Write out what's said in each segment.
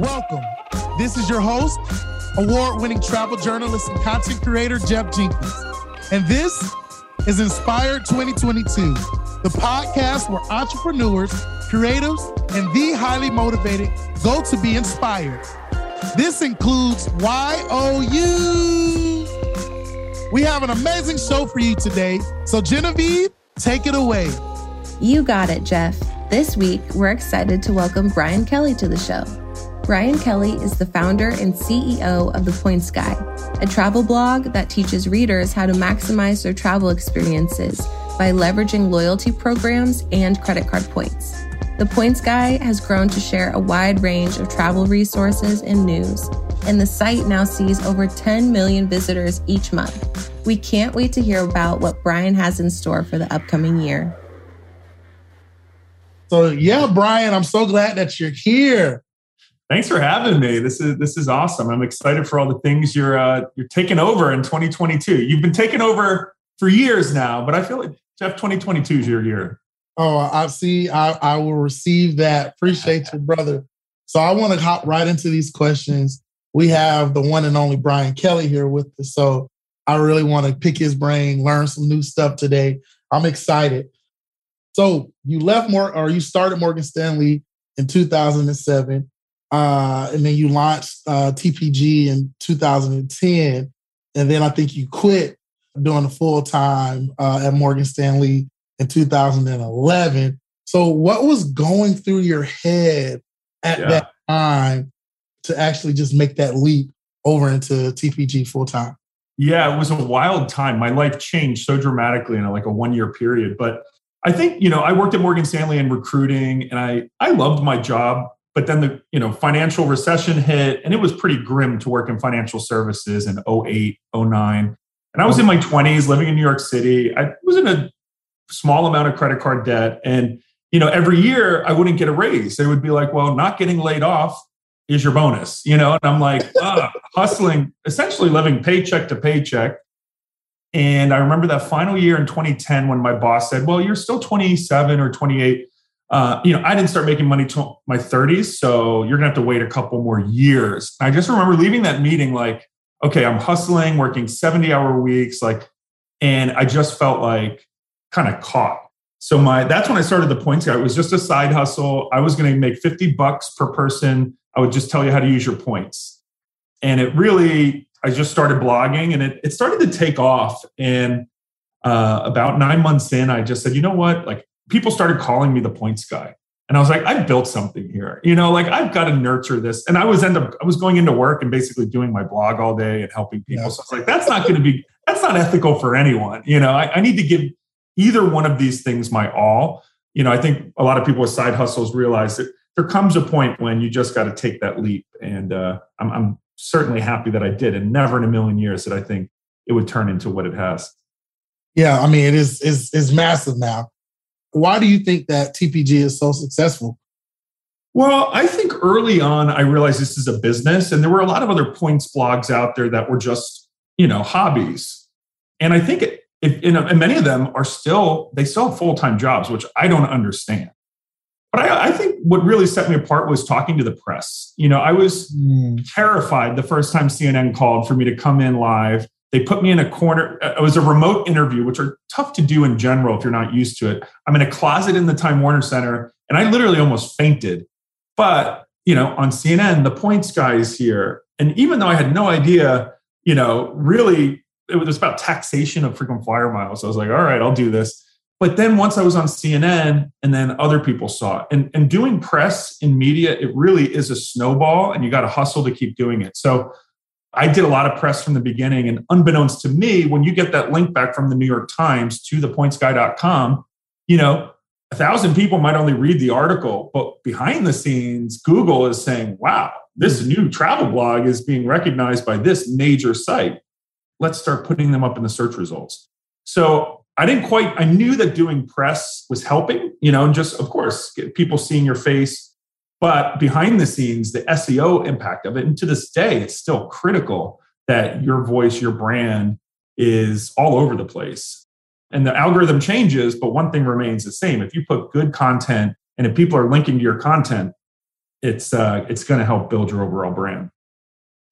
Welcome. This is your host, award winning travel journalist and content creator, Jeff Jenkins. And this is Inspired 2022, the podcast where entrepreneurs, creatives, and the highly motivated go to be inspired. This includes YOU. We have an amazing show for you today. So, Genevieve, take it away. You got it, Jeff. This week, we're excited to welcome Brian Kelly to the show. Brian Kelly is the founder and CEO of The Points Guy, a travel blog that teaches readers how to maximize their travel experiences by leveraging loyalty programs and credit card points. The Points Guy has grown to share a wide range of travel resources and news, and the site now sees over 10 million visitors each month. We can't wait to hear about what Brian has in store for the upcoming year. So, yeah, Brian, I'm so glad that you're here. Thanks for having me. This is this is awesome. I'm excited for all the things you're uh, you're taking over in 2022. You've been taking over for years now, but I feel like Jeff 2022 is your year. Oh, I see. I, I will receive that. Appreciate you, brother. So I want to hop right into these questions. We have the one and only Brian Kelly here with us. So I really want to pick his brain, learn some new stuff today. I'm excited. So you left more or you started Morgan Stanley in 2007. Uh, and then you launched uh, TPG in 2010. And then I think you quit doing the full time uh, at Morgan Stanley in 2011. So, what was going through your head at yeah. that time to actually just make that leap over into TPG full time? Yeah, it was a wild time. My life changed so dramatically in a, like a one year period. But I think, you know, I worked at Morgan Stanley in recruiting and I, I loved my job but then the you know financial recession hit and it was pretty grim to work in financial services in 08 09 and i was in my 20s living in new york city. I was in a small amount of credit card debt. And you know every year i wouldn't get a raise. They would be like well not getting laid off is your bonus you know? And i'm like ah, hustling essentially living paycheck to paycheck. And i remember that final year in 2010 when my boss said well you're still 27 or 28 uh, you know, I didn't start making money till my 30s, so you're gonna have to wait a couple more years. I just remember leaving that meeting like, okay, I'm hustling, working 70 hour weeks, like, and I just felt like kind of caught. So my that's when I started the points guy. It was just a side hustle. I was gonna make 50 bucks per person. I would just tell you how to use your points. And it really, I just started blogging and it, it started to take off. And uh, about nine months in, I just said, you know what? Like people started calling me the points guy. And I was like, I've built something here. You know, like I've got to nurture this. And I was end up I was going into work and basically doing my blog all day and helping people. Yeah. So I was like, that's not going to be that's not ethical for anyone. You know, I, I need to give either one of these things my all. You know, I think a lot of people with side hustles realize that there comes a point when you just got to take that leap. And uh, I'm, I'm certainly happy that I did, and never in a million years that I think it would turn into what it has. Yeah, I mean, it is is is massive now. Why do you think that TPG is so successful? Well, I think early on I realized this is a business, and there were a lot of other points blogs out there that were just you know hobbies, and I think it, it you know, and many of them are still they still have full time jobs, which I don't understand. But I, I, think what really set me apart was talking to the press. You know, I was mm. terrified the first time CNN called for me to come in live they put me in a corner. Uh, it was a remote interview, which are tough to do in general if you're not used to it. I'm in a closet in the Time Warner Center, and I literally almost fainted. But you know, on CNN, the points guy is here, and even though I had no idea, you know, really, it was about taxation of frequent flyer miles. I was like, all right, I'll do this. But then once I was on CNN, and then other people saw it, and and doing press in media, it really is a snowball, and you got to hustle to keep doing it. So I did a lot of press from the beginning. And unbeknownst to me, when you get that link back from the New York Times to thepointsguy.com, you know, a thousand people might only read the article, but behind the scenes, Google is saying, wow, this hmm. new travel blog is being recognized by this major site. Let's start putting them up in the search results. So I didn't quite, I knew that doing press was helping, you know, and just, of course, people seeing your face, but behind the scenes, the SEO impact of it, and to this day, it's still critical that your voice, your brand is all over the place. And the algorithm changes, but one thing remains the same. If you put good content and if people are linking to your content, it's uh, it's going to help build your overall brand.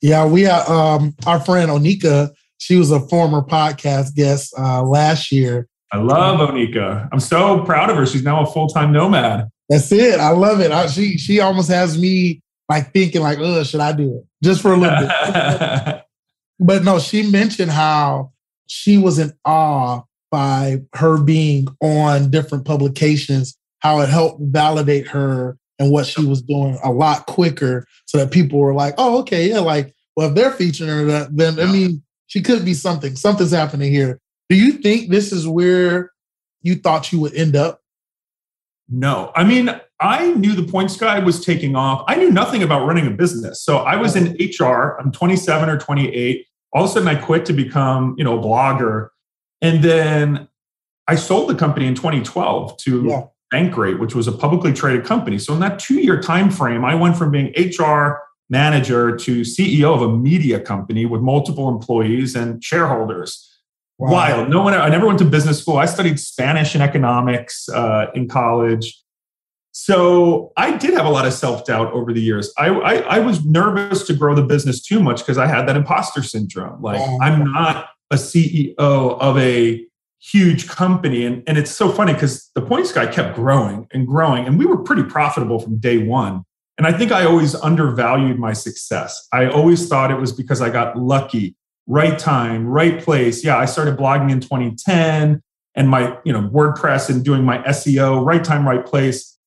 Yeah, we have um, our friend Onika. She was a former podcast guest uh, last year. I love Onika. I'm so proud of her. She's now a full time nomad. That's it. I love it. I, she she almost has me like thinking like, oh, should I do it just for a little bit? but no, she mentioned how she was in awe by her being on different publications, how it helped validate her and what she was doing a lot quicker so that people were like, oh, okay, yeah, like, well, if they're featuring her, then I mean, she could be something. Something's happening here. Do you think this is where you thought you would end up? No. I mean, I knew the Points Guy was taking off. I knew nothing about running a business. So I was in HR. I'm 27 or 28. All of a sudden I quit to become, you know, a blogger. And then I sold the company in 2012 to yeah. Bankrate, which was a publicly traded company. So in that two year time frame, I went from being HR manager to CEO of a media company with multiple employees and shareholders. Wow. Wild. No one. I never went to business school. I studied Spanish and economics uh, in college. So I did have a lot of self doubt over the years. I, I, I was nervous to grow the business too much because I had that imposter syndrome. Like wow. I'm not a CEO of a huge company. And, and it's so funny because the points guy kept growing and growing, and we were pretty profitable from day one. And I think I always undervalued my success. I always thought it was because I got lucky, right time, right place. Yeah, I started blogging in 2010 and my, you know, WordPress and doing my SEO, right time, right place.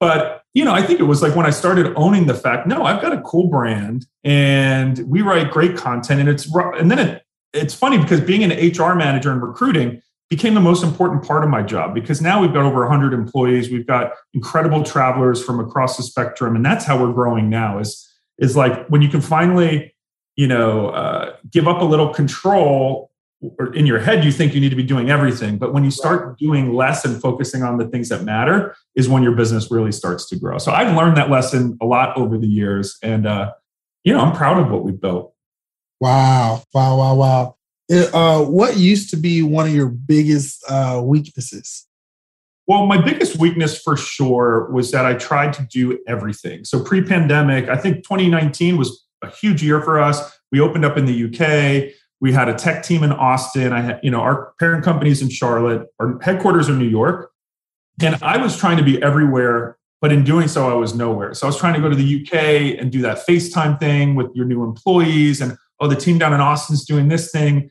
But, you know, I think it was like when I started owning the fact, no, I've got a cool brand and we write great content and it's and then it it's funny because being an HR manager and recruiting became the most important part of my job because now we've got over 100 employees we've got incredible travelers from across the spectrum and that's how we're growing now is is like when you can finally you know uh, give up a little control or in your head you think you need to be doing everything but when you start doing less and focusing on the things that matter is when your business really starts to grow so i've learned that lesson a lot over the years and uh, you know i'm proud of what we've built Wow, wow, wow, wow. It, uh, what used to be one of your biggest uh, weaknesses? Well, my biggest weakness for sure was that I tried to do everything. So pre pandemic, I think 2019 was a huge year for us. We opened up in the UK. We had a tech team in Austin. I had, you know, our parent companies in Charlotte, our headquarters in New York. And I was trying to be everywhere, but in doing so, I was nowhere. So I was trying to go to the UK and do that FaceTime thing with your new employees and oh, the team down in Austin's doing this thing.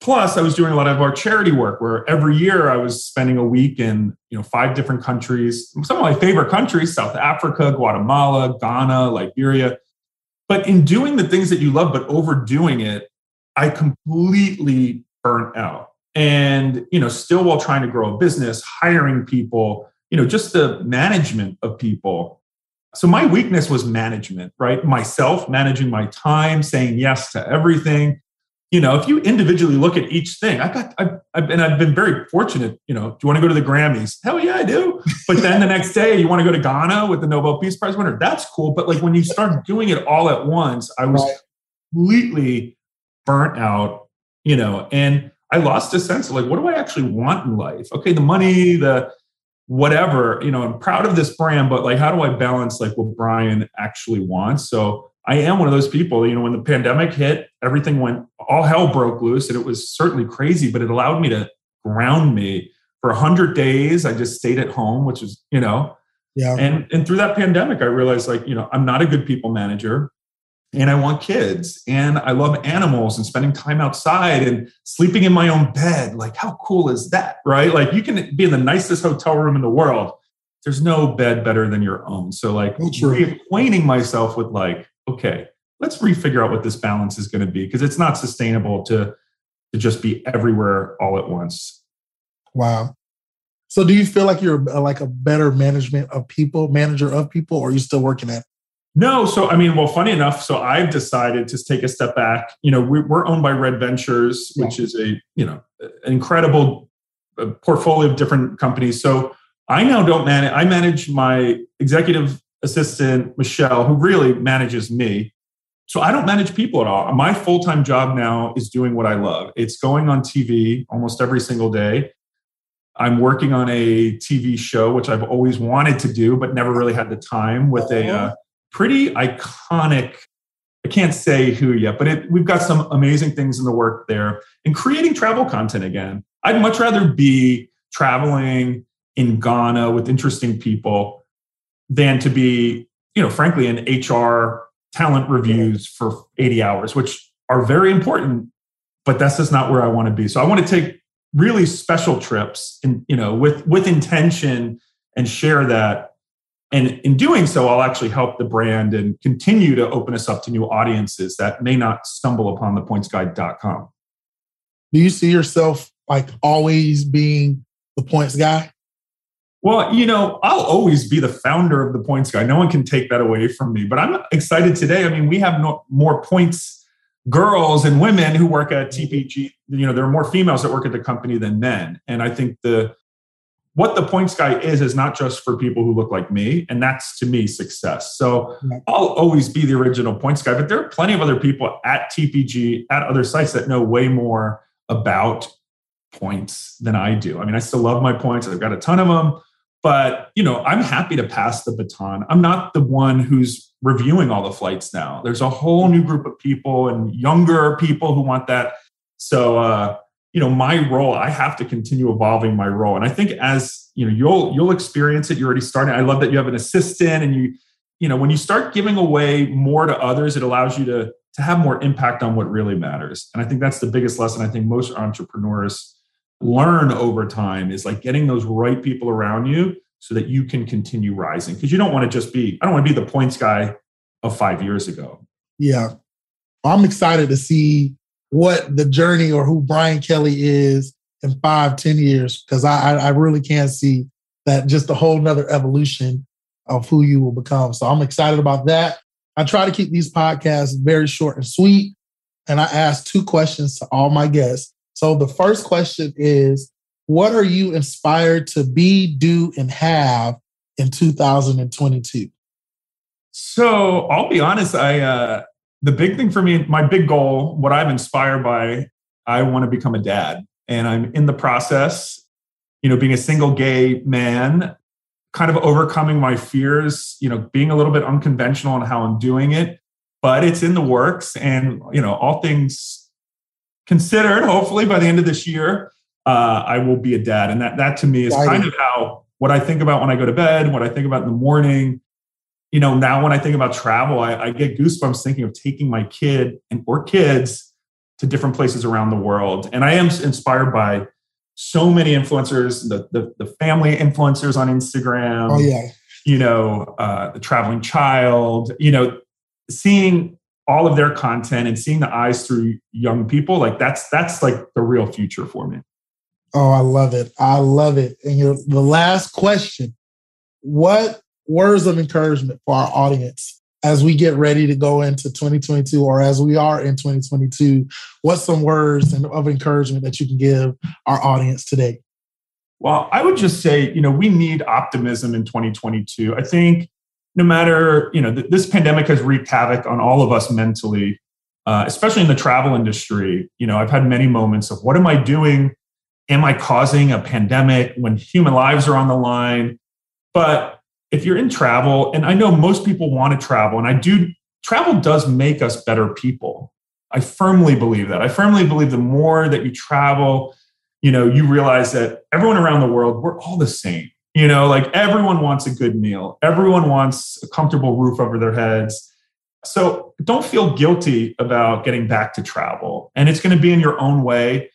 Plus, I was doing a lot of our charity work where every year I was spending a week in you know five different countries. Some of my favorite countries: South Africa, Guatemala, Ghana, Liberia. But in doing the things that you love, but overdoing it, I completely burnt out. And you know, still while trying to grow a business, hiring people, you know, just the management of people so my weakness was management, right? Myself managing my time, saying yes to everything. You know, if you individually look at each thing, I got, I, I've, and I've been very fortunate. You know, do you want to go to the Grammys? Hell yeah, I do. But then the next day, you want to go to Ghana with the Nobel Peace Prize winner? That's cool. But like when you start doing it all at once, I was right. completely burnt out. You know, and I lost a sense of like, what do I actually want in life? Okay, the money, the whatever, you know, I'm proud of this brand, but like, how do I balance like what Brian actually wants? So I am one of those people, you know, when the pandemic hit, everything went, all hell broke loose and it was certainly crazy, but it allowed me to ground me for a hundred days. I just stayed at home, which is, you know, yeah. And, and through that pandemic, I realized like, you know, I'm not a good people manager and I want kids and I love animals and spending time outside and sleeping in my own bed. Like, how cool is that? Right? Like, you can be in the nicest hotel room in the world. There's no bed better than your own. So, like, reacquainting myself with, like, okay, let's refigure out what this balance is going to be because it's not sustainable to, to just be everywhere all at once. Wow. So, do you feel like you're like a better management of people, manager of people, or are you still working at no, so I mean, well, funny enough, so I've decided to take a step back. You know, we, are owned by Red Ventures, which is a you know an incredible uh, portfolio of different companies. So I now don't manage. I manage my executive assistant Michelle, who really manages me. So I don't manage people at all. My full time job now is doing what I love. It's going on TV almost every single day. I'm working on a TV show, which I've always wanted to do, but never really had the time with a uh, pretty iconic. I can't say who yet, but it, we've got some amazing things in the work there and creating travel content again. I'd much rather be traveling in Ghana with interesting people than to be, you know, frankly, in HR talent reviews for 80 hours, which are very important, but that's just not where I want to be. So I want to take really special trips and you know with with intention and share that. And in doing so i'll actually help the brand and continue to open us up to new audiences that may not stumble upon the pointsguy.com do you see yourself like always being the points guy well you know i'll always be the founder of the points guy no one can take that away from me but i'm excited today i mean we have no, more points girls and women who work at mm-hmm. TPG, you know, there are more females that work at the company than men. And I think the what the points guy is is not just for people who look like me, and that's to me success. So I'll always be the original points guy, but there are plenty of other people at TPG at other sites that know way more about points than I do. I mean, I still love my points. I've got a ton of them, but you know, I'm happy to pass the baton. I'm not the one who's reviewing all the flights now. There's a whole new group of people and younger people who want that. So, uh, you know, my role, I have to continue evolving my role. And I think as you know, you'll you'll experience it. You're already starting. I love that you have an assistant, and you, you know, when you start giving away more to others, it allows you to to have more impact on what really matters. And I think that's the biggest lesson I think most entrepreneurs learn over time is like getting those right people around you so that you can continue rising. Because you don't want to just be i don't want to be the points guy of five years ago. Yeah. I'm excited to see what the journey or who brian kelly is in five ten years because I, I really can't see that just a whole nother evolution of who you will become. So i'm excited about that. I try to keep these podcasts very short and sweet and i ask two questions to all my guests so the first question is what are you inspired to be, do, and have in 2022? So I'll be honest. I uh, the big thing for me, my big goal, what I'm inspired by, I want to become a dad, and I'm in the process. You know, being a single gay man, kind of overcoming my fears. You know, being a little bit unconventional in how I'm doing it, but it's in the works. And you know, all things considered, hopefully by the end of this year, uh, I will be a dad. And that, that to me is kind of how what I think about when I go to bed, what I think about in the morning. You know, now when I think about travel, I, I get goosebumps thinking of taking my kid and or kids to different places around the world. And I am inspired by so many influencers, the, the, the family influencers on Instagram. Oh, yeah. You know, uh, the traveling child, you know, seeing all of their content and seeing the eyes through young people, like that's that's like the real future for me. Oh, I love it. I love it. And your, the last question What words of encouragement for our audience as we get ready to go into 2022 or as we are in 2022? What's some words of encouragement that you can give our audience today? Well, I would just say, you know, we need optimism in 2022. I think no matter, you know, th- this pandemic has wreaked havoc on all of us mentally, uh, especially in the travel industry. You know, I've had many moments of what am I doing am I causing a pandemic when human lives are on the line? But if you're in travel, and I know most people want to travel, and I do, travel does make us better people. I firmly believe that. I firmly believe the more that you travel, you know, you realize that everyone around the world, we're all the same. You know, like everyone wants a good meal, everyone wants a comfortable roof over their heads. So don't feel guilty about getting back to travel. And it's going to be in your own way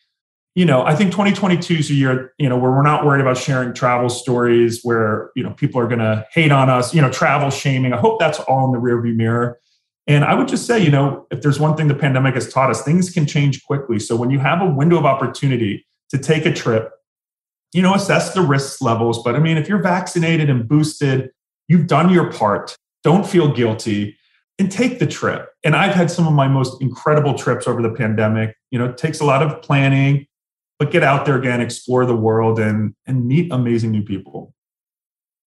you know, I think 2022 is a year, you know, where we're not worried about sharing travel stories where, you know, people are going to hate on us, you know, travel shaming. I hope that's all in the rearview mirror. And I would just say, you know, if there's one thing the pandemic has taught us, things can change quickly. So when you have a window of opportunity to take a trip, you know, assess the risk levels. But I mean, if you're vaccinated and boosted, you've done your part. Don't feel guilty and take the trip. And I've had some of my most incredible trips over the pandemic. You know, it takes a lot of planning but get out there again, explore the world, and and meet amazing new people.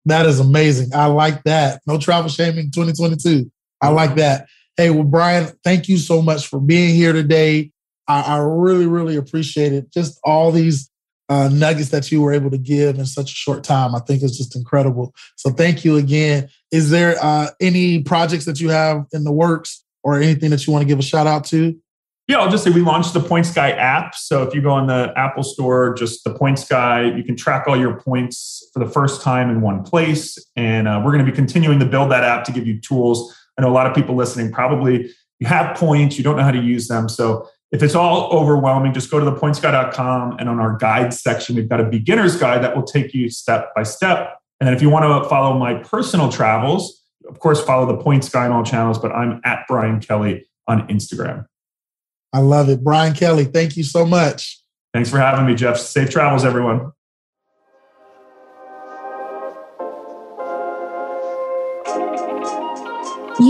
That is amazing. I like that. No travel shaming 2022. I like that. Hey, well, Brian, thank you so much for being here today. I, I really, really appreciate it. Just all these uh, nuggets that you were able to give in such a short time. I think it's just incredible. So thank you again. Is there uh, any projects that you have in the works or anything that you want to give a shout out to? Yeah, I'll just say we launched the Points Guy app. So if you go on the Apple Store, just the Points Guy, you can track all your points for the first time in one place. And uh, we're going to be continuing to build that app to give you tools. I know a lot of people listening probably you have points, you don't know how to use them. So if it's all overwhelming, just go to thepointsguy.com and on our guide section, we've got a beginner's guide that will take you step by step. And then if you want to follow my personal travels, of course, follow the Points Guy on all channels, but I'm at Brian Kelly on Instagram. I love it. Brian Kelly, thank you so much. Thanks for having me, Jeff. Safe travels, everyone.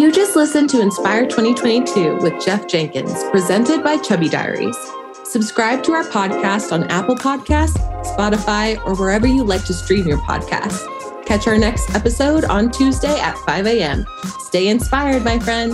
You just listened to Inspire 2022 with Jeff Jenkins, presented by Chubby Diaries. Subscribe to our podcast on Apple Podcasts, Spotify, or wherever you like to stream your podcast. Catch our next episode on Tuesday at 5 a.m. Stay inspired, my friends.